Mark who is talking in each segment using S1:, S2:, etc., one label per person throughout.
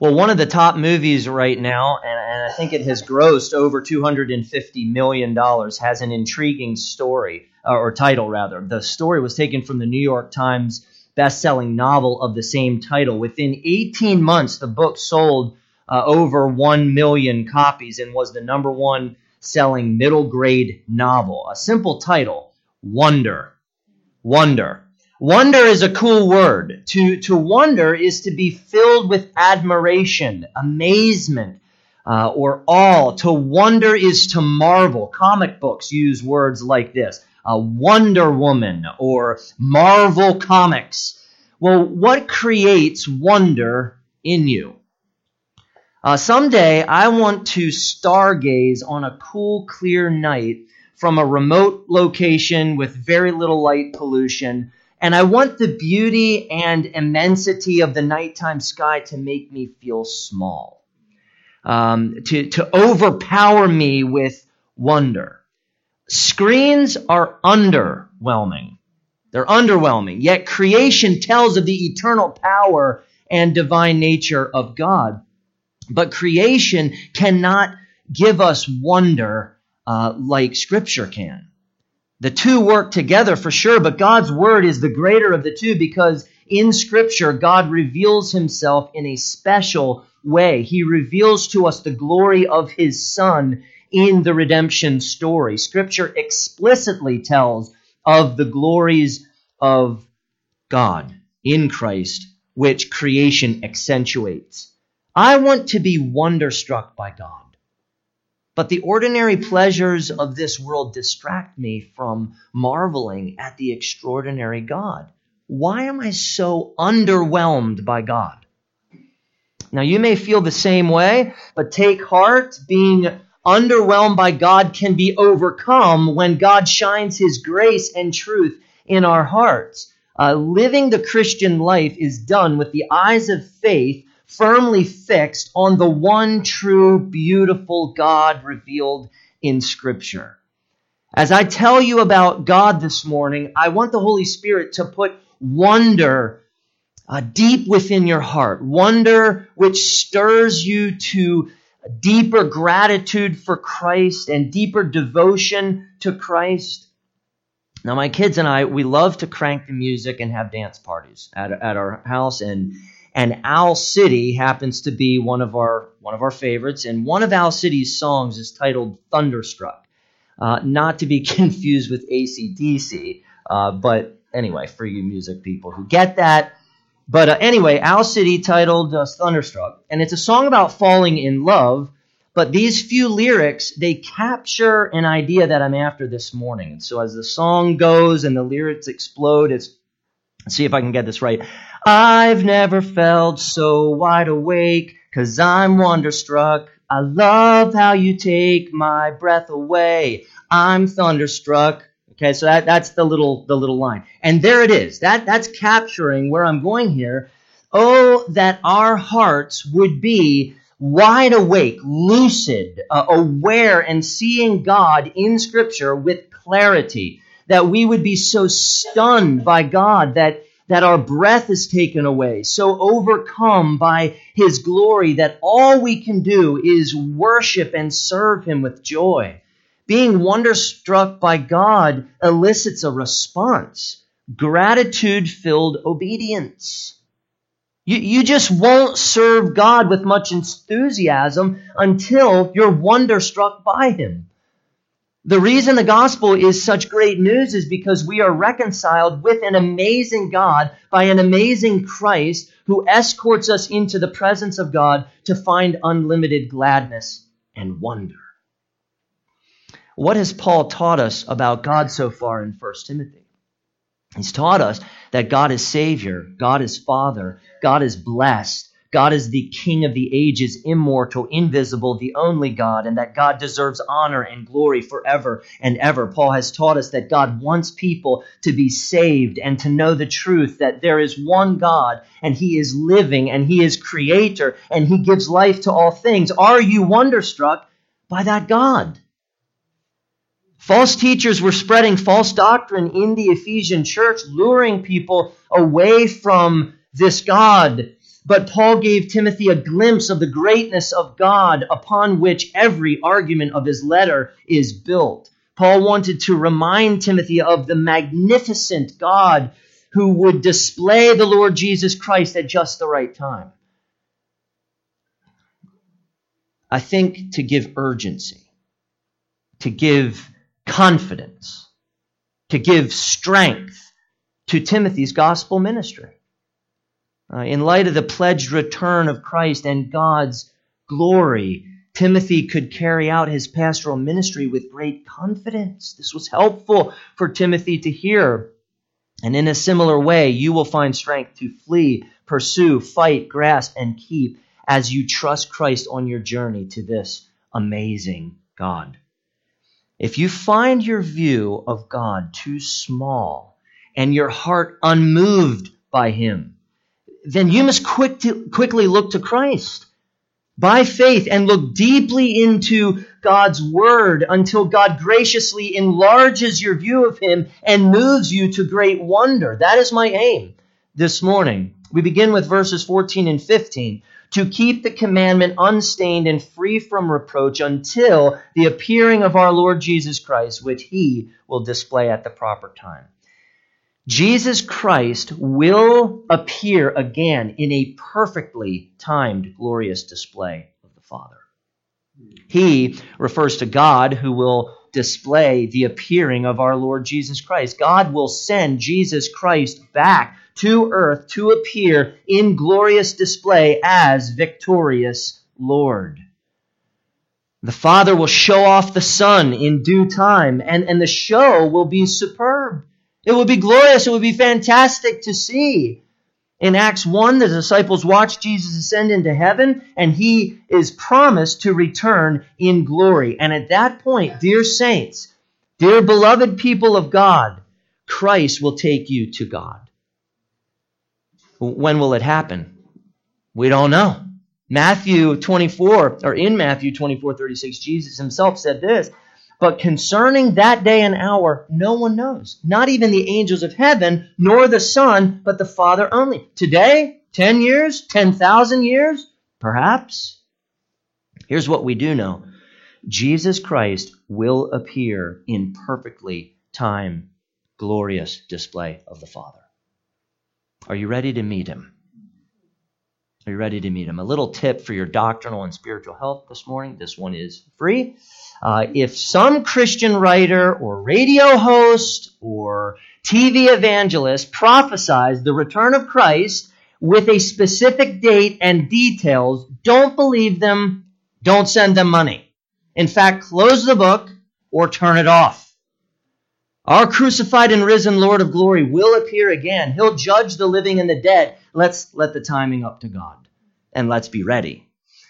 S1: Well, one of the top movies right now, and, and I think it has grossed over $250 million, has an intriguing story, uh, or title rather. The story was taken from the New York Times best-selling novel of the same title. Within 18 months, the book sold uh, over 1 million copies and was the number one selling middle grade novel. A simple title, Wonder. Wonder. Wonder is a cool word. To, to wonder is to be filled with admiration, amazement, uh, or awe. To wonder is to marvel. Comic books use words like this a Wonder Woman or Marvel Comics. Well, what creates wonder in you? Uh, someday I want to stargaze on a cool, clear night from a remote location with very little light pollution and I want the beauty and immensity of the nighttime sky to make me feel small, um, to, to overpower me with wonder. Screens are underwhelming. They're underwhelming. Yet creation tells of the eternal power and divine nature of God. But creation cannot give us wonder uh, like Scripture can. The two work together for sure, but God's word is the greater of the two because in Scripture, God reveals himself in a special way. He reveals to us the glory of his Son in the redemption story. Scripture explicitly tells of the glories of God in Christ, which creation accentuates. I want to be wonderstruck by God. But the ordinary pleasures of this world distract me from marveling at the extraordinary God. Why am I so underwhelmed by God? Now, you may feel the same way, but take heart. Being underwhelmed by God can be overcome when God shines His grace and truth in our hearts. Uh, living the Christian life is done with the eyes of faith firmly fixed on the one true, beautiful God revealed in Scripture. As I tell you about God this morning, I want the Holy Spirit to put wonder uh, deep within your heart, wonder which stirs you to deeper gratitude for Christ and deeper devotion to Christ. Now, my kids and I, we love to crank the music and have dance parties at, at our house, and and Owl City happens to be one of our one of our favorites. And one of Owl City's songs is titled "Thunderstruck," uh, not to be confused with ACDC. Uh, but anyway, for you music people who get that. But uh, anyway, Owl City titled uh, "Thunderstruck," and it's a song about falling in love. But these few lyrics, they capture an idea that I'm after this morning. And so as the song goes and the lyrics explode, it's let's see if I can get this right. I've never felt so wide awake, cause I'm wonderstruck. I love how you take my breath away. I'm thunderstruck. Okay, so that, that's the little the little line. And there it is. That that's capturing where I'm going here. Oh, that our hearts would be wide awake, lucid, uh, aware, and seeing God in Scripture with clarity. That we would be so stunned by God that that our breath is taken away, so overcome by His glory that all we can do is worship and serve Him with joy. Being wonderstruck by God elicits a response gratitude filled obedience. You, you just won't serve God with much enthusiasm until you're wonderstruck by Him. The reason the gospel is such great news is because we are reconciled with an amazing God by an amazing Christ who escorts us into the presence of God to find unlimited gladness and wonder. What has Paul taught us about God so far in 1 Timothy? He's taught us that God is Savior, God is Father, God is blessed, God is the King of the ages, immortal, invisible, the only God, and that God deserves honor and glory forever and ever. Paul has taught us that God wants people to be saved and to know the truth that there is one God and He is living and He is creator and He gives life to all things. Are you wonderstruck by that God? False teachers were spreading false doctrine in the Ephesian church, luring people away from this God but Paul gave Timothy a glimpse of the greatness of God upon which every argument of his letter is built. Paul wanted to remind Timothy of the magnificent God who would display the Lord Jesus Christ at just the right time. I think to give urgency, to give confidence, to give strength to Timothy's gospel ministry. Uh, in light of the pledged return of Christ and God's glory, Timothy could carry out his pastoral ministry with great confidence. This was helpful for Timothy to hear. And in a similar way, you will find strength to flee, pursue, fight, grasp, and keep as you trust Christ on your journey to this amazing God. If you find your view of God too small and your heart unmoved by Him, then you must quick to, quickly look to Christ by faith and look deeply into God's Word until God graciously enlarges your view of Him and moves you to great wonder. That is my aim this morning. We begin with verses 14 and 15 to keep the commandment unstained and free from reproach until the appearing of our Lord Jesus Christ, which He will display at the proper time. Jesus Christ will appear again in a perfectly timed, glorious display of the Father. He refers to God who will display the appearing of our Lord Jesus Christ. God will send Jesus Christ back to earth to appear in glorious display as victorious Lord. The Father will show off the Son in due time, and, and the show will be superb. It would be glorious. It would be fantastic to see. In Acts 1, the disciples watch Jesus ascend into heaven, and he is promised to return in glory. And at that point, dear saints, dear beloved people of God, Christ will take you to God. When will it happen? We don't know. Matthew 24, or in Matthew 24, 36, Jesus himself said this but concerning that day and hour, no one knows. Not even the angels of heaven, nor the Son, but the Father only. Today, 10 years, 10,000 years, perhaps. Here's what we do know Jesus Christ will appear in perfectly timed, glorious display of the Father. Are you ready to meet him? Are you ready to meet him? A little tip for your doctrinal and spiritual health this morning. This one is free. Uh, if some Christian writer or radio host or TV evangelist prophesies the return of Christ with a specific date and details, don't believe them, don't send them money. In fact, close the book or turn it off. Our crucified and risen Lord of glory will appear again. He'll judge the living and the dead. Let's let the timing up to God and let's be ready.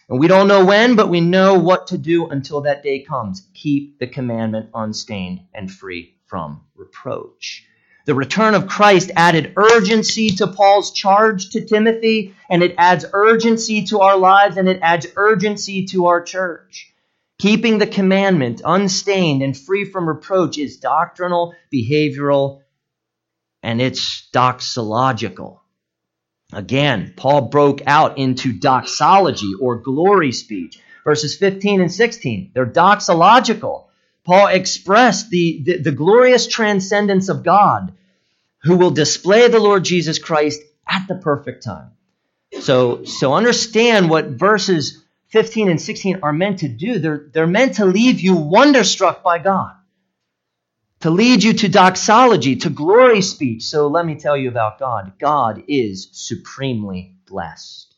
S1: And we don't know when, but we know what to do until that day comes. Keep the commandment unstained and free from reproach. The return of Christ added urgency to Paul's charge to Timothy, and it adds urgency to our lives, and it adds urgency to our church. Keeping the commandment unstained and free from reproach is doctrinal, behavioral, and it's doxological. Again, Paul broke out into doxology or glory speech. Verses 15 and 16, they're doxological. Paul expressed the, the, the, glorious transcendence of God who will display the Lord Jesus Christ at the perfect time. So, so understand what verses 15 and 16 are meant to do. They're, they're meant to leave you wonderstruck by God to lead you to doxology, to glory speech. So let me tell you about God. God is supremely blessed.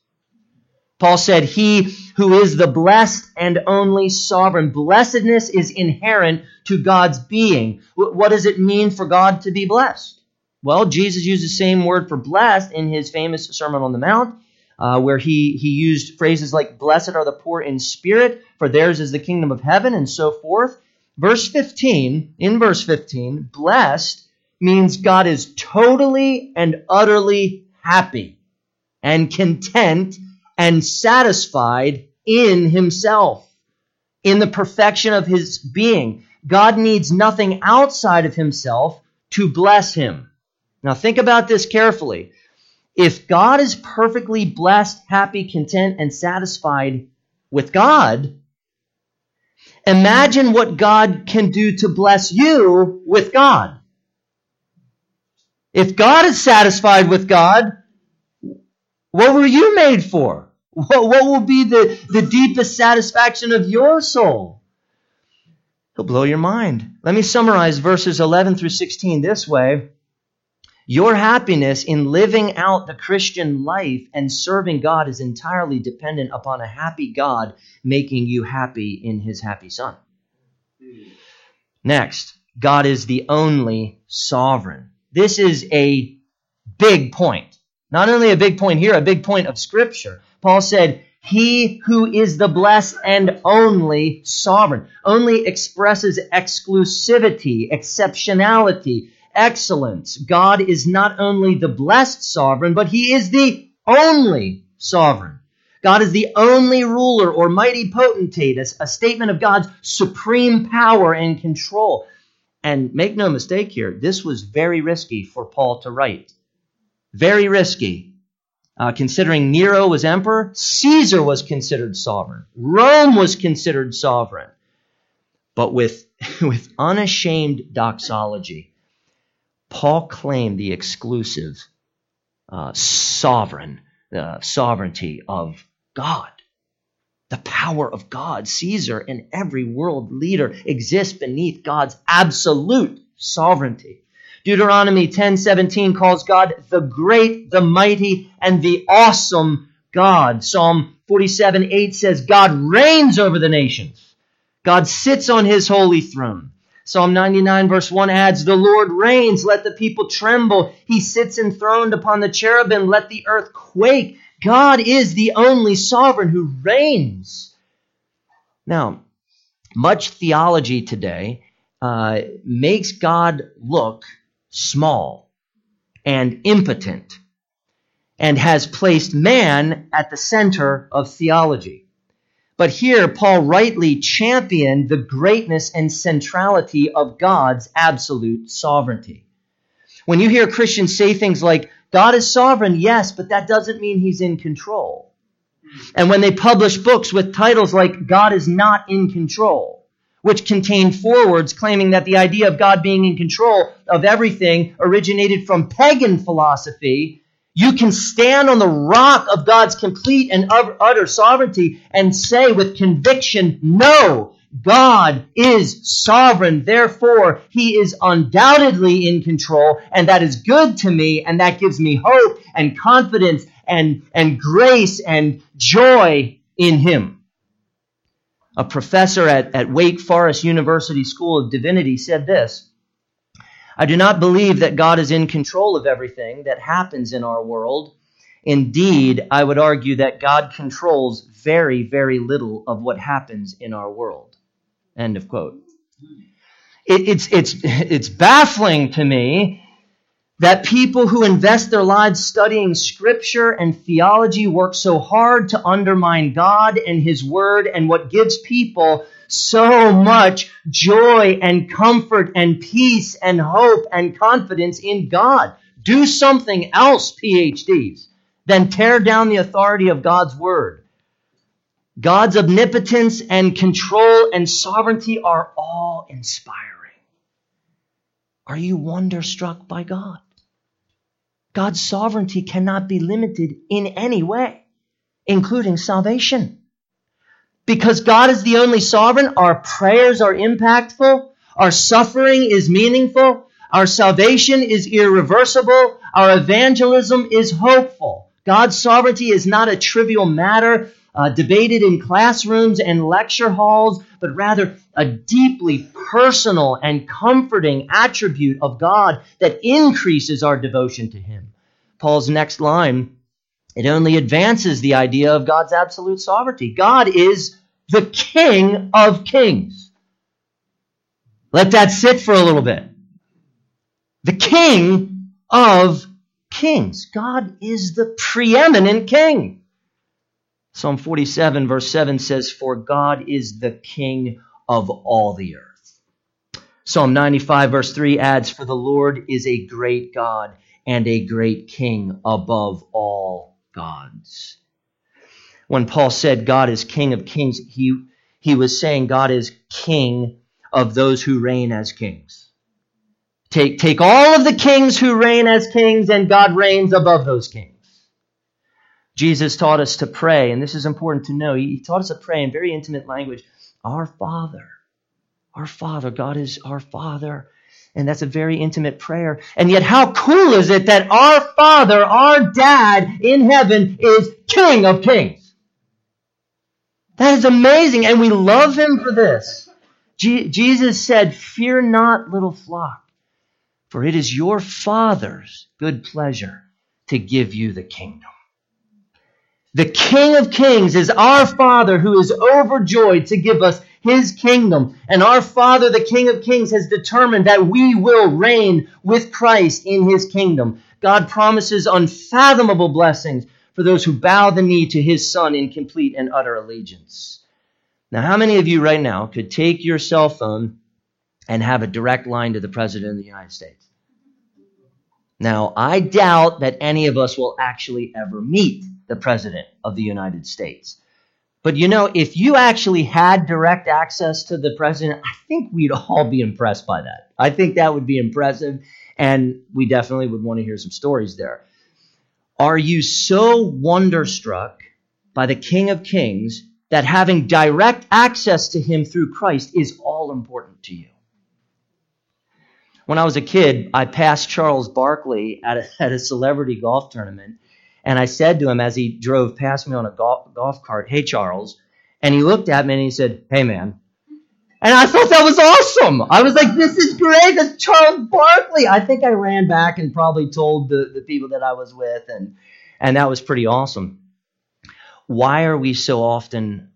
S1: Paul said, He who is the blessed and only sovereign. Blessedness is inherent to God's being. What does it mean for God to be blessed? Well, Jesus used the same word for blessed in his famous Sermon on the Mount, uh, where he, he used phrases like, Blessed are the poor in spirit, for theirs is the kingdom of heaven, and so forth. Verse 15, in verse 15, blessed means God is totally and utterly happy and content and satisfied in himself, in the perfection of his being. God needs nothing outside of himself to bless him. Now think about this carefully. If God is perfectly blessed, happy, content, and satisfied with God, imagine what God can do to bless you with God. If God is satisfied with God, what were you made for? What, what will be the, the deepest satisfaction of your soul? He'll blow your mind. Let me summarize verses 11 through 16 this way. Your happiness in living out the Christian life and serving God is entirely dependent upon a happy God making you happy in his happy Son. Next, God is the only sovereign. This is a big point. Not only a big point here, a big point of Scripture. Paul said, He who is the blessed and only sovereign only expresses exclusivity, exceptionality, excellence. God is not only the blessed sovereign, but He is the only sovereign. God is the only ruler or mighty potentate, a, statement of God's supreme power and control. And make no mistake here, this was very risky for Paul to write. Very risky. Uh, considering Nero was emperor, Caesar was considered sovereign, Rome was considered sovereign. But with, with unashamed doxology, Paul claimed the exclusive uh, sovereign uh, sovereignty of God. The power of God, Caesar and every world leader exists beneath God's absolute sovereignty. Deuteronomy 10:17 calls God the great, the mighty, and the awesome God. Psalm 47:8 says God reigns over the nations. God sits on his holy throne. Psalm 99 verse 1 adds, The Lord reigns, let the people tremble. He sits enthroned upon the cherubim, let the earth quake. God is the only sovereign who reigns. Now, much theology today uh, makes God look small and impotent and has placed man at the center of theology. But here, Paul rightly championed the greatness and centrality of God's absolute sovereignty. When you hear Christians say things like, God is sovereign, yes, but that doesn't mean he's in control. And when they publish books with titles like God is not in control, which contain forewords claiming that the idea of God being in control of everything originated from pagan philosophy, you can stand on the rock of God's complete and utter sovereignty and say with conviction, no, God is sovereign. Therefore, he is undoubtedly in control, and that is good to me, and that gives me hope and confidence and, and grace and joy in him a professor at, at Wake Forest University School of Divinity, said this I do not believe that God is in control of everything that happens in our world. Indeed, I would argue that God controls very, very little of what happens in our world. End of quote. It, it's, it's, it's baffling to me that people who invest their lives studying scripture and theology work so hard to undermine God and His Word and what gives people so much joy and comfort and peace and hope and confidence in God. Do something else, PhDs, than tear down the authority of God's Word. God's omnipotence and control and sovereignty are all inspiring. Are you wonderstruck by God? God's sovereignty cannot be limited in any way, including salvation. Because God is the only sovereign, our prayers are impactful, our suffering is meaningful, our salvation is irreversible, our evangelism is hopeful. God's sovereignty is not a trivial matter uh, debated in classrooms and lecture halls, but rather a deeply personal and comforting attribute of God that increases our devotion to Him. Paul's next line, it only advances the idea of God's absolute sovereignty. God is the King of kings. Let that sit for a little bit. The King of kings. God is the preeminent King. Psalm 47, verse 7 says, For God is the King of all the earth. Psalm 95, verse 3 adds, For the Lord is a great God and a great king above all gods. When Paul said God is king of kings, he, he was saying God is king of those who reign as kings. Take, take all of the kings who reign as kings, and God reigns above those kings. Jesus taught us to pray, and this is important to know. He taught us to pray in very intimate language Our Father, our Father, God is our Father. And that's a very intimate prayer. And yet, how cool is it that our Father, our Dad in heaven, is King of Kings? That is amazing, and we love Him for this. Je- Jesus said, Fear not, little flock, for it is your Father's good pleasure to give you the kingdom. The King of Kings is our Father who is overjoyed to give us his kingdom. And our Father, the King of Kings, has determined that we will reign with Christ in his kingdom. God promises unfathomable blessings for those who bow the knee to his Son in complete and utter allegiance. Now, how many of you right now could take your cell phone and have a direct line to the President of the United States? Now, I doubt that any of us will actually ever meet the President of the United States. But you know, if you actually had direct access to the President, I think we'd all be impressed by that. I think that would be impressive, and we definitely would want to hear some stories there. Are you so wonderstruck by the King of Kings that having direct access to him through Christ is all important to you? When I was a kid, I passed Charles Barkley at a, at a celebrity golf tournament, and I said to him as he drove past me on a golf, golf cart, Hey, Charles. And he looked at me and he said, Hey, man. And I thought that was awesome. I was like, This is great. That's Charles Barkley. I think I ran back and probably told the, the people that I was with, and, and that was pretty awesome. Why are we so often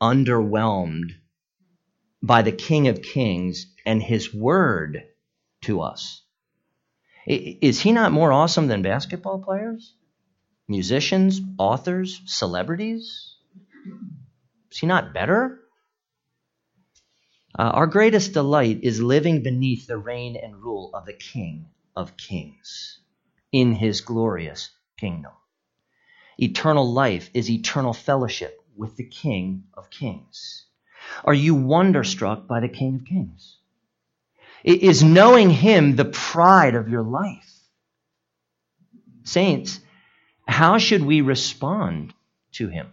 S1: underwhelmed by the King of Kings and his word to us? Is he not more awesome than basketball players? musicians, authors, celebrities? Is he not better? Uh, our greatest delight is living beneath the reign and rule of the King of Kings in his glorious kingdom. Eternal life is eternal fellowship with the King of Kings. Are you wonderstruck by the King of Kings? Is knowing him the pride of your life? Saints, how should we respond to him?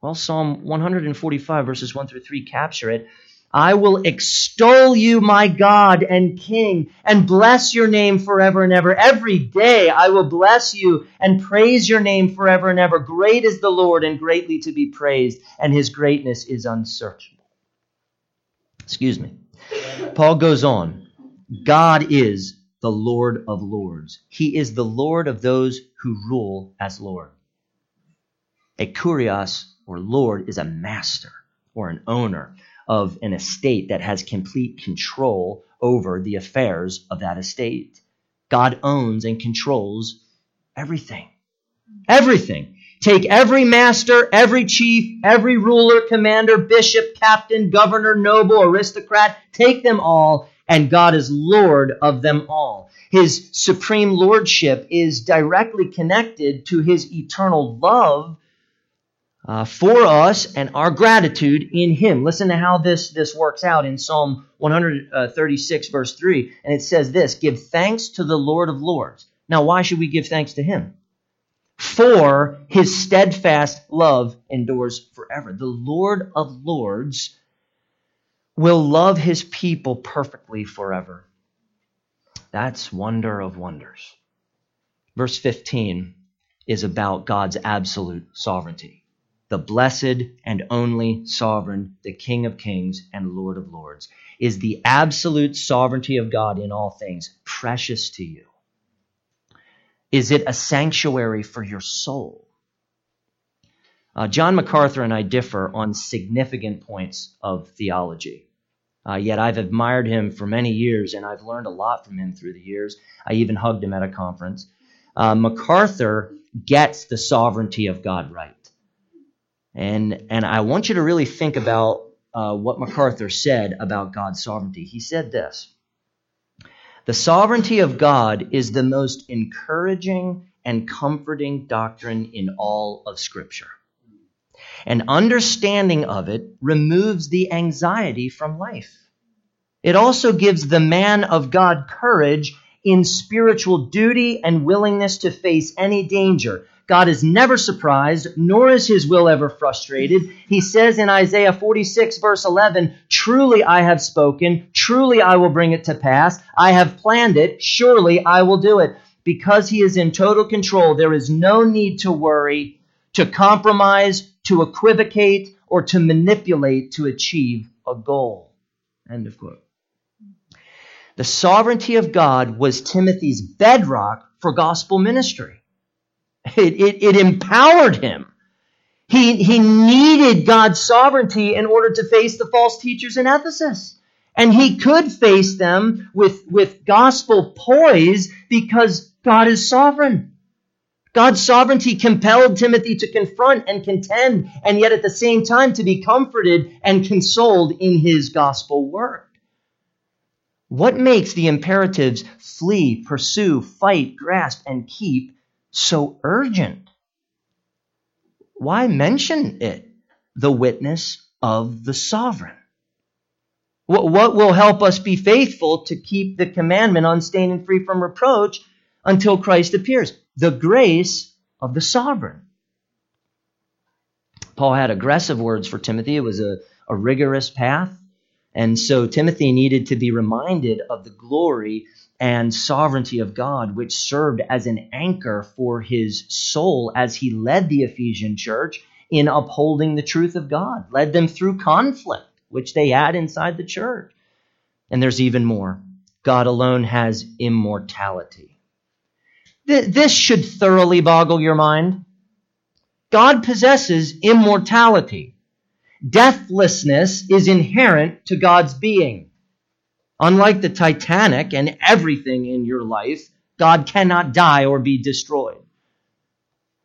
S1: Well, Psalm 145, verses 1 through 3 capture it. I will extol you, my God and King, and bless your name forever and ever. Every day I will bless you and praise your name forever and ever. Great is the Lord and greatly to be praised, and his greatness is unsearchable. Excuse me. Paul goes on. God is the Lord of lords. He is the Lord of those who rule as Lord. A kurios or Lord is a master or an owner of an estate that has complete control over the affairs of that estate. God owns and controls everything. Everything. Take every master, every chief, every ruler, commander, bishop, captain, governor, noble, aristocrat, take them all and God is Lord of them all. His supreme lordship is directly connected to his eternal love uh, for us and our gratitude in him. Listen to how this, this works out in Psalm 136, verse 3. And it says this Give thanks to the Lord of Lords. Now, why should we give thanks to him? For his steadfast love endures forever. The Lord of Lords will love his people perfectly forever. That's wonder of wonders. Verse 15 is about God's absolute sovereignty. The blessed and only sovereign, the King of kings and Lord of lords, is the absolute sovereignty of God in all things precious to you? Is it a sanctuary for your soul? Uh, John MacArthur and I differ on significant points of theology. Uh, yet I've admired him for many years, and I've learned a lot from him through the years. I even hugged him at a conference. Uh, MacArthur gets the sovereignty of God right. And, and I want you to really think about uh, what MacArthur said about God's sovereignty. He said this The sovereignty of God is the most encouraging and comforting doctrine in all of Scripture. An understanding of it removes the anxiety from life. It also gives the man of God courage in spiritual duty and willingness to face any danger. God is never surprised, nor is his will ever frustrated. He says in Isaiah 46, verse 11, Truly I have spoken, truly I will bring it to pass. I have planned it, surely I will do it. Because he is in total control, there is no need to worry, to compromise, to equivocate, or to manipulate to achieve a goal. End of quote. The sovereignty of God was Timothy's bedrock for gospel ministry. It, it, it, empowered him. He, he needed God's sovereignty in order to face the false teachers in Ephesus. And he could face them with, with gospel poise because God is sovereign. God's sovereignty compelled Timothy to confront and contend, and yet at the same time to be comforted and consoled in his gospel work. What makes the imperatives flee, pursue, fight, grasp, and keep so urgent? Why mention it? The witness of the sovereign. What will help us be faithful to keep the commandment unstained and free from reproach until Christ appears? The grace of the sovereign. Paul had aggressive words for Timothy. It was a, a rigorous path. And so Timothy needed to be reminded of the glory and sovereignty of God, which served as an anchor for his soul as he led the Ephesian church in upholding the truth of God, led them through conflict, which they had inside the church. And there's even more God alone has immortality. This should thoroughly boggle your mind. God possesses immortality. Deathlessness is inherent to God's being. Unlike the Titanic and everything in your life, God cannot die or be destroyed.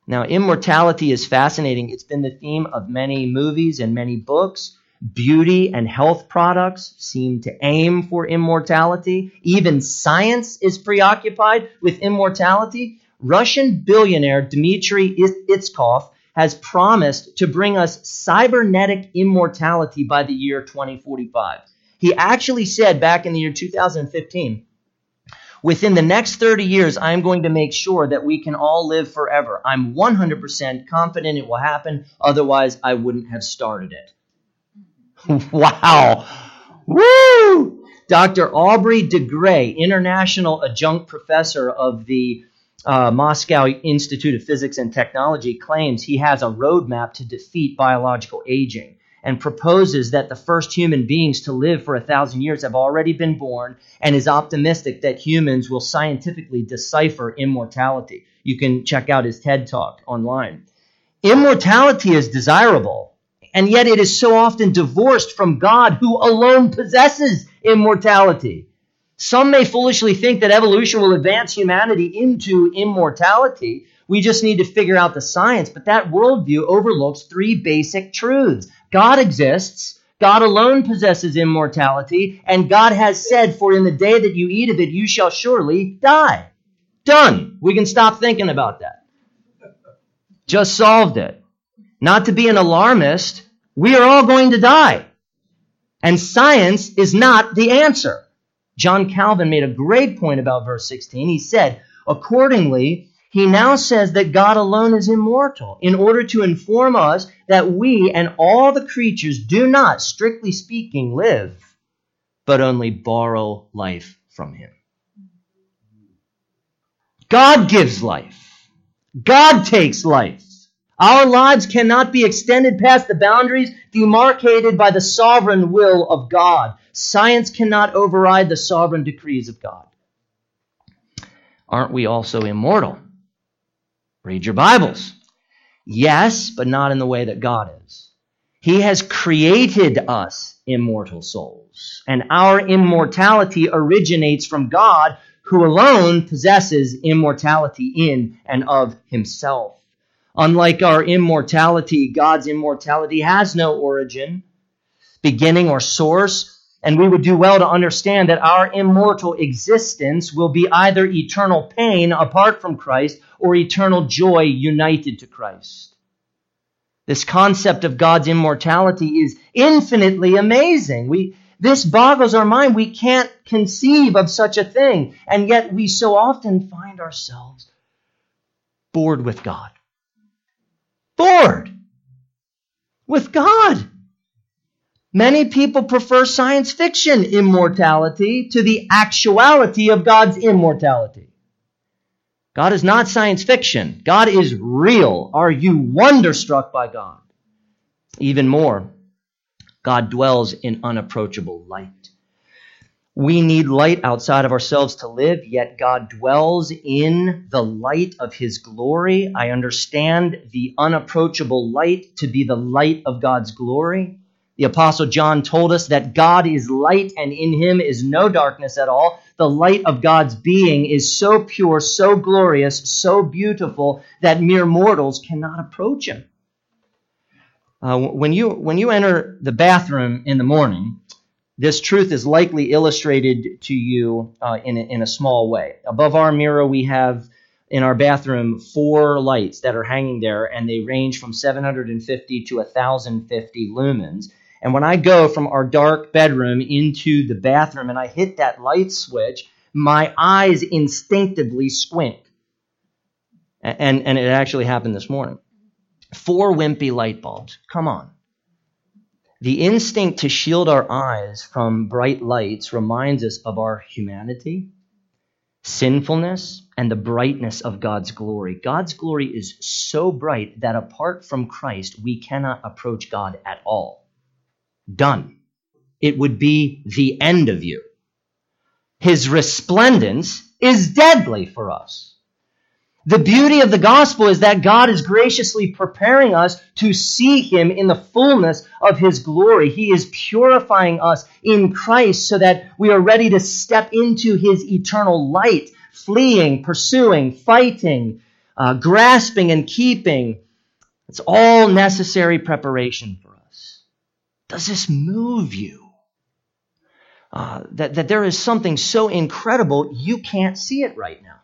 S1: Now, immortality is fascinating. It's been the theme of many movies and many books. Beauty and health products seem to aim for immortality. Even science is preoccupied with immortality. Russian billionaire Dmitry Itskov has promised to bring us cybernetic immortality by the year 2045. He actually said back in the year 2015, within the next 30 years, I'm going to make sure that we can all live forever. I'm 100% confident it will happen. Otherwise, I wouldn't have started it. wow. Woo! Dr. Aubrey de Grey, international adjunct professor of the uh, Moscow Institute of Physics and Technology claims he has a roadmap to defeat biological aging and proposes that the first human beings to live for a thousand years have already been born and is optimistic that humans will scientifically decipher immortality. You can check out his TED talk online. Immortality is desirable, and yet it is so often divorced from God who alone possesses immortality. Some may foolishly think that evolution will advance humanity into immortality. We just need to figure out the science. But that worldview overlooks three basic truths God exists, God alone possesses immortality, and God has said, For in the day that you eat of it, you shall surely die. Done. We can stop thinking about that. Just solved it. Not to be an alarmist, we are all going to die. And science is not the answer. John Calvin made a great point about verse 16. He said, Accordingly, he now says that God alone is immortal in order to inform us that we and all the creatures do not, strictly speaking, live, but only borrow life from him. God gives life. God takes life. Our lives cannot be extended past the boundaries demarcated by the sovereign will of God. Science cannot override the sovereign decrees of God. Aren't we also immortal? Read your Bibles. Yes, but not in the way that God is. He has created us immortal souls, and our immortality originates from God, who alone possesses immortality in and of himself. Unlike our immortality, God's immortality has no origin, beginning, or source. And we would do well to understand that our immortal existence will be either eternal pain apart from Christ or eternal joy united to Christ. This concept of God's immortality is infinitely amazing. We, this boggles our mind. We can't conceive of such a thing. And yet we so often find ourselves bored with God. Bored with God. Many people prefer science fiction immortality to the actuality of God's immortality. God is not science fiction. God is real. Are you wonderstruck by God? Even more, God dwells in unapproachable light. We need light outside of ourselves to live, yet God dwells in the light of His glory. I understand the unapproachable light to be the light of God's glory. The Apostle John told us that God is light and in him is no darkness at all. The light of God's being is so pure, so glorious, so beautiful that mere mortals cannot approach him. Uh, when, you, when you enter the bathroom in the morning, this truth is likely illustrated to you uh, in, a, in a small way. Above our mirror, we have in our bathroom four lights that are hanging there, and they range from 750 to 1,050 lumens. And when I go from our dark bedroom into the bathroom and I hit that light switch, my eyes instinctively squint. And, and it actually happened this morning. Four wimpy light bulbs. Come on. The instinct to shield our eyes from bright lights reminds us of our humanity, sinfulness, and the brightness of God's glory. God's glory is so bright that apart from Christ, we cannot approach God at all done. It would be the end of you. His resplendence is deadly for us. The beauty of the gospel is that God is graciously preparing us to see Him in the fullness of His glory. He is purifying us in Christ so that we are ready to step into His eternal light, fleeing, pursuing, fighting, uh, grasping, and keeping. It's all necessary preparation for does this move you? Uh, that, that there is something so incredible you can't see it right now.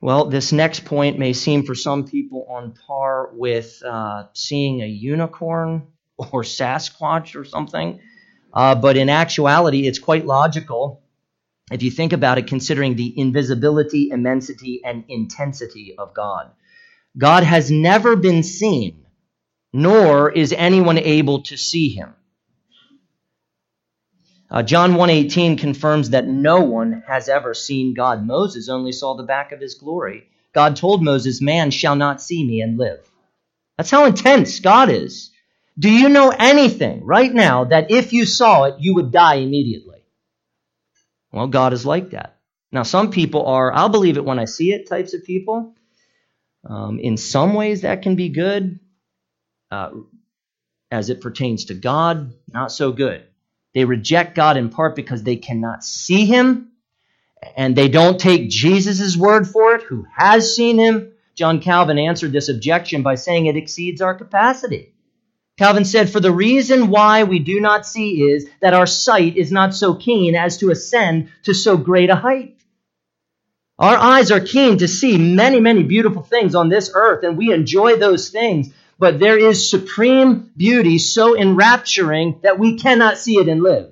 S1: Well, this next point may seem for some people on par with uh, seeing a unicorn or Sasquatch or something, uh, but in actuality, it's quite logical if you think about it, considering the invisibility, immensity, and intensity of God. God has never been seen nor is anyone able to see him. Uh, John 1:18 confirms that no one has ever seen God. Moses only saw the back of his glory. God told Moses, "Man shall not see me and live." That's how intense God is. Do you know anything right now that if you saw it, you would die immediately? Well, God is like that. Now, some people are, I'll believe it when I see it types of people. Um, in some ways, that can be good uh, as it pertains to God, not so good. They reject God in part because they cannot see Him, and they don't take Jesus' word for it, who has seen Him. John Calvin answered this objection by saying it exceeds our capacity. Calvin said, For the reason why we do not see is that our sight is not so keen as to ascend to so great a height. Our eyes are keen to see many, many beautiful things on this earth, and we enjoy those things but there is supreme beauty so enrapturing that we cannot see it and live.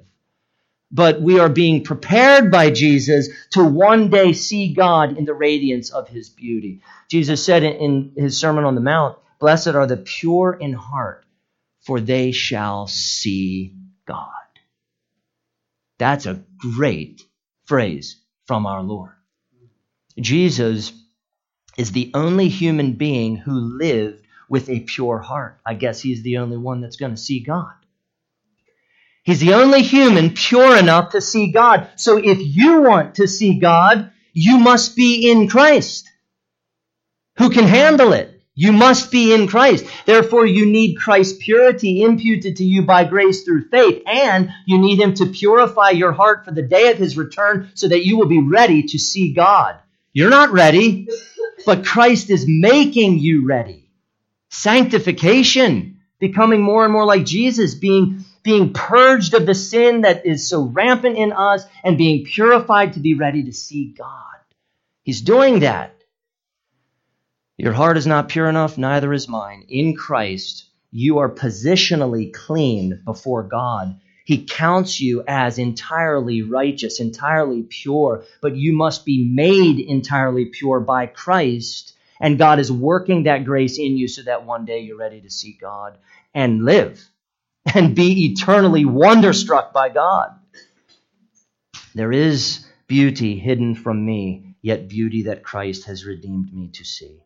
S1: But we are being prepared by Jesus to one day see God in the radiance of his beauty. Jesus said in his Sermon on the Mount, Blessed are the pure in heart, for they shall see God. That's a great phrase from our Lord. Jesus is the only human being who lived with a pure heart. I guess he's the only one that's going to see God. He's the only human pure enough to see God. So if you want to see God, you must be in Christ. Who can handle it? You must be in Christ. Therefore, you need Christ's purity imputed to you by grace through faith, and you need Him to purify your heart for the day of His return so that you will be ready to see God. You're not ready, but Christ is making you ready. Sanctification, becoming more and more like Jesus, being, being purged of the sin that is so rampant in us, and being purified to be ready to see God. He's doing that. Your heart is not pure enough, neither is mine. In Christ, you are positionally clean before God. He counts you as entirely righteous, entirely pure, but you must be made entirely pure by Christ. And God is working that grace in you so that one day you're ready to see God and live and be eternally wonderstruck by God. There is beauty hidden from me, yet beauty that Christ has redeemed me to see.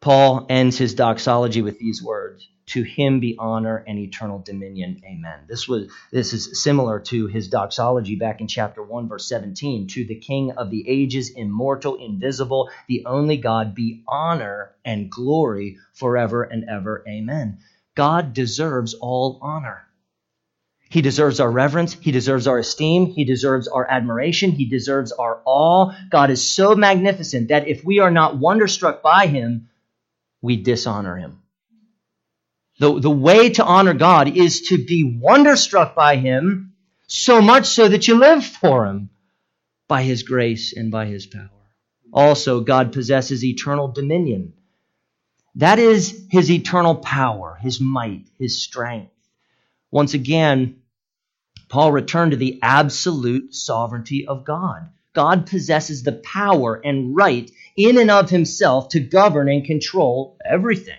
S1: Paul ends his doxology with these words To him be honor and eternal dominion. Amen. This, was, this is similar to his doxology back in chapter 1, verse 17. To the King of the ages, immortal, invisible, the only God, be honor and glory forever and ever. Amen. God deserves all honor. He deserves our reverence. He deserves our esteem. He deserves our admiration. He deserves our awe. God is so magnificent that if we are not wonderstruck by him, we dishonor him. The, the way to honor God is to be wonderstruck by him, so much so that you live for him by his grace and by his power. Also, God possesses eternal dominion. That is his eternal power, his might, his strength. Once again, Paul returned to the absolute sovereignty of God. God possesses the power and right in and of himself to govern and control everything.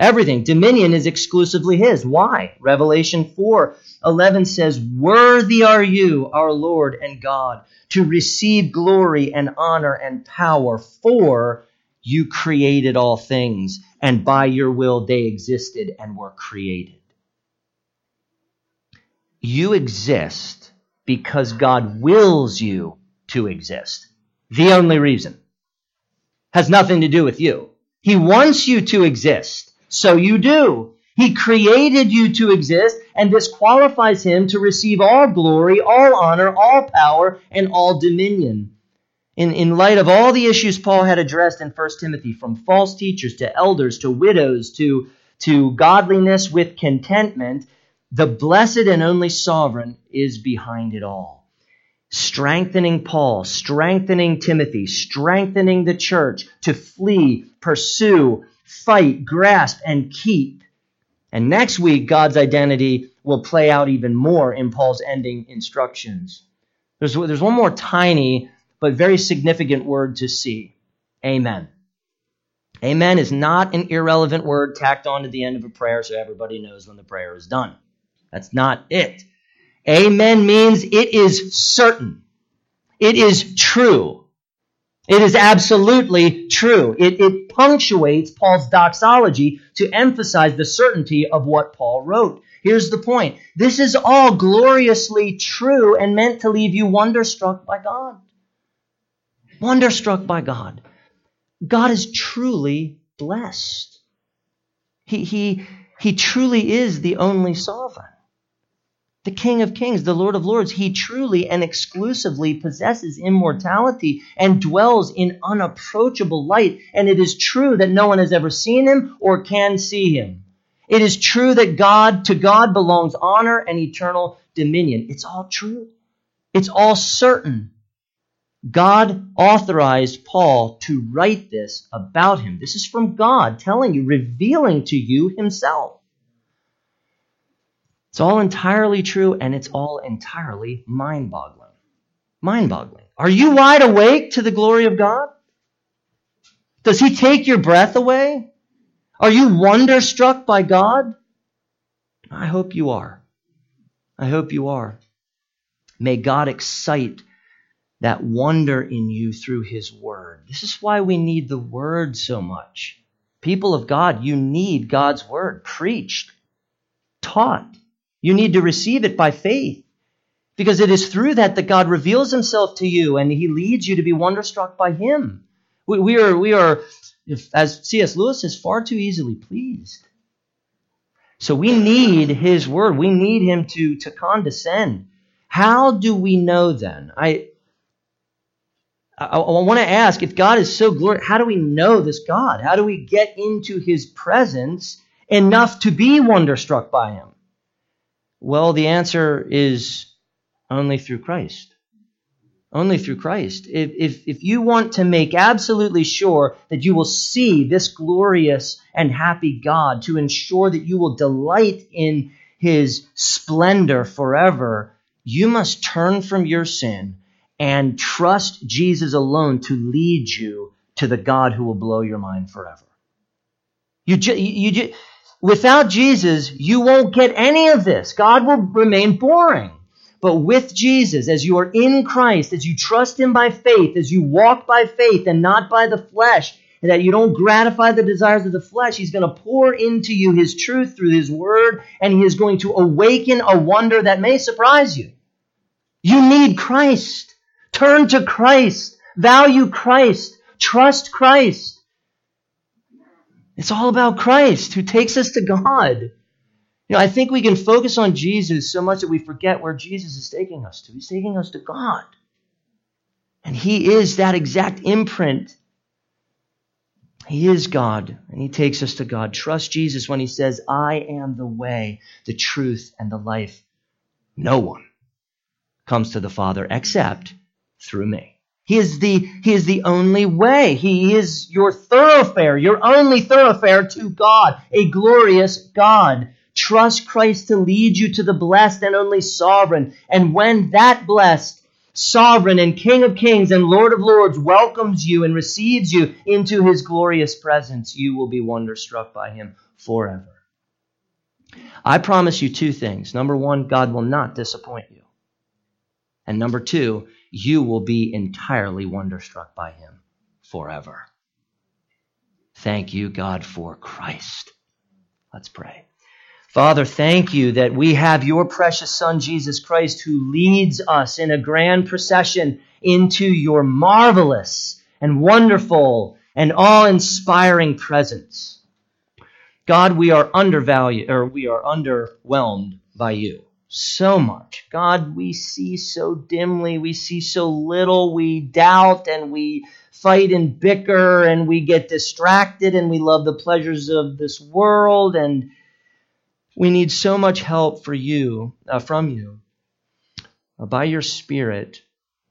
S1: Everything. Dominion is exclusively his. Why? Revelation 4 11 says, Worthy are you, our Lord and God, to receive glory and honor and power, for you created all things, and by your will they existed and were created. You exist because God wills you to exist. The only reason has nothing to do with you. He wants you to exist, so you do. He created you to exist, and this qualifies him to receive all glory, all honor, all power, and all dominion. In, in light of all the issues Paul had addressed in 1 Timothy, from false teachers to elders to widows to, to godliness with contentment, the blessed and only sovereign is behind it all strengthening Paul, strengthening Timothy, strengthening the church to flee, pursue, fight, grasp, and keep. And next week, God's identity will play out even more in Paul's ending instructions. There's, there's one more tiny but very significant word to see Amen. Amen is not an irrelevant word tacked on to the end of a prayer so everybody knows when the prayer is done. That's not it. Amen means it is certain. It is true. It is absolutely true. It, it, punctuates Paul's doxology to emphasize the certainty of what Paul wrote. Here's the point. This is all gloriously true and meant to leave you wonderstruck by God. Wonderstruck by God. God is truly blessed. He, he, he truly is the only sovereign the King of Kings, the Lord of Lords, he truly and exclusively possesses immortality and dwells in unapproachable light. And it is true that no one has ever seen him or can see him. It is true that God, to God belongs honor and eternal dominion. It's all true. It's all certain. God authorized Paul to write this about him. This is from God telling you, revealing to you himself. It's all entirely true and it's all entirely mind boggling. Mind boggling. Are you wide awake to the glory of God? Does He take your breath away? Are you wonderstruck by God? I hope you are. I hope you are. May God excite that wonder in you through His Word. This is why we need the Word so much. People of God, you need God's Word preached, taught. You need to receive it by faith. Because it is through that that God reveals himself to you and he leads you to be wonderstruck by him. We, we are, we are as C.S. Lewis is far too easily pleased. So we need his word. We need him to, to condescend. How do we know then? I, I, I want to ask if God is so glorious, how do we know this God? How do we get into his presence enough to be wonderstruck by him? Well, the answer is only through Christ. Only through Christ. If, if, if you want to make absolutely sure that you will see this glorious and happy God, to ensure that you will delight in his splendor forever, you must turn from your sin and trust Jesus alone to lead you to the God who will blow your mind forever. You, ju- you, ju- without Jesus, you won't get any of this. God will remain boring. But with Jesus, as you are in Christ, as you trust Him by faith, as you walk by faith and not by the flesh, and that you don't gratify the desires of the flesh, He's going to pour into you His truth through His Word, and He is going to awaken a wonder that may surprise you. You need Christ. Turn to Christ. Value Christ. Trust Christ. It's all about Christ who takes us to God. You know, I think we can focus on Jesus so much that we forget where Jesus is taking us to. He's taking us to God. And He is that exact imprint. He is God, and He takes us to God. Trust Jesus when He says, I am the way, the truth, and the life. No one comes to the Father except through me. He is the, he is the only way. He is your thoroughfare, your only thoroughfare to God, a glorious God. Trust Christ to lead you to the blessed and only sovereign. And when that blessed, sovereign, and King of kings and Lord of lords welcomes you and receives you into his glorious presence, you will be wonderstruck by him forever. I promise you two things. Number one, God will not disappoint you. And number two, you will be entirely wonderstruck by him forever. Thank you, God, for Christ. Let's pray. Father, thank you that we have your precious Son, Jesus Christ, who leads us in a grand procession into your marvelous and wonderful and awe inspiring presence. God, we are undervalued, or we are underwhelmed by you so much. God, we see so dimly, we see so little, we doubt and we fight and bicker and we get distracted and we love the pleasures of this world and we need so much help for you uh, from you. Uh, by your spirit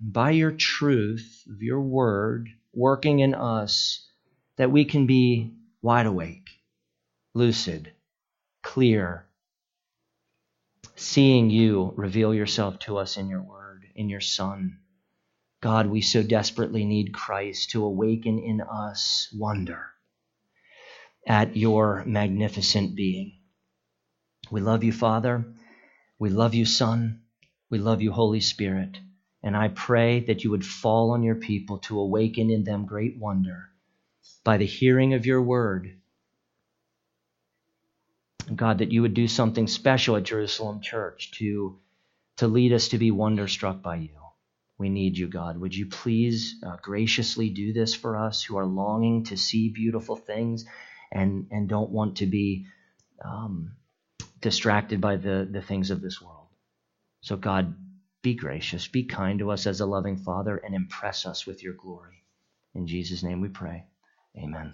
S1: by your truth of your word working in us that we can be wide awake lucid clear seeing you reveal yourself to us in your word, in your Son. God, we so desperately need Christ to awaken in us wonder at your magnificent being. We love you, Father. We love you, Son. We love you, Holy Spirit. And I pray that you would fall on your people to awaken in them great wonder by the hearing of your word God, that you would do something special at Jerusalem Church to, to lead us to be wonderstruck by you. We need you, God. Would you please uh, graciously do this for us who are longing to see beautiful things and, and don't want to be um, distracted by the, the things of this world? So, God, be gracious, be kind to us as a loving Father, and impress us with your glory. In Jesus' name we pray. Amen.